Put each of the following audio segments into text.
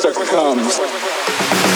twister comes.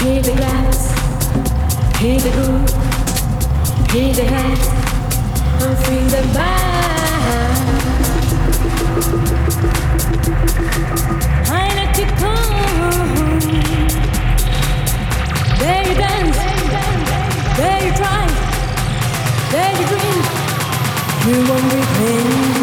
Hear the glass, hear the groove, Free the head and free the mind. I like to come. There you dance, there you try, there you dream. You won't be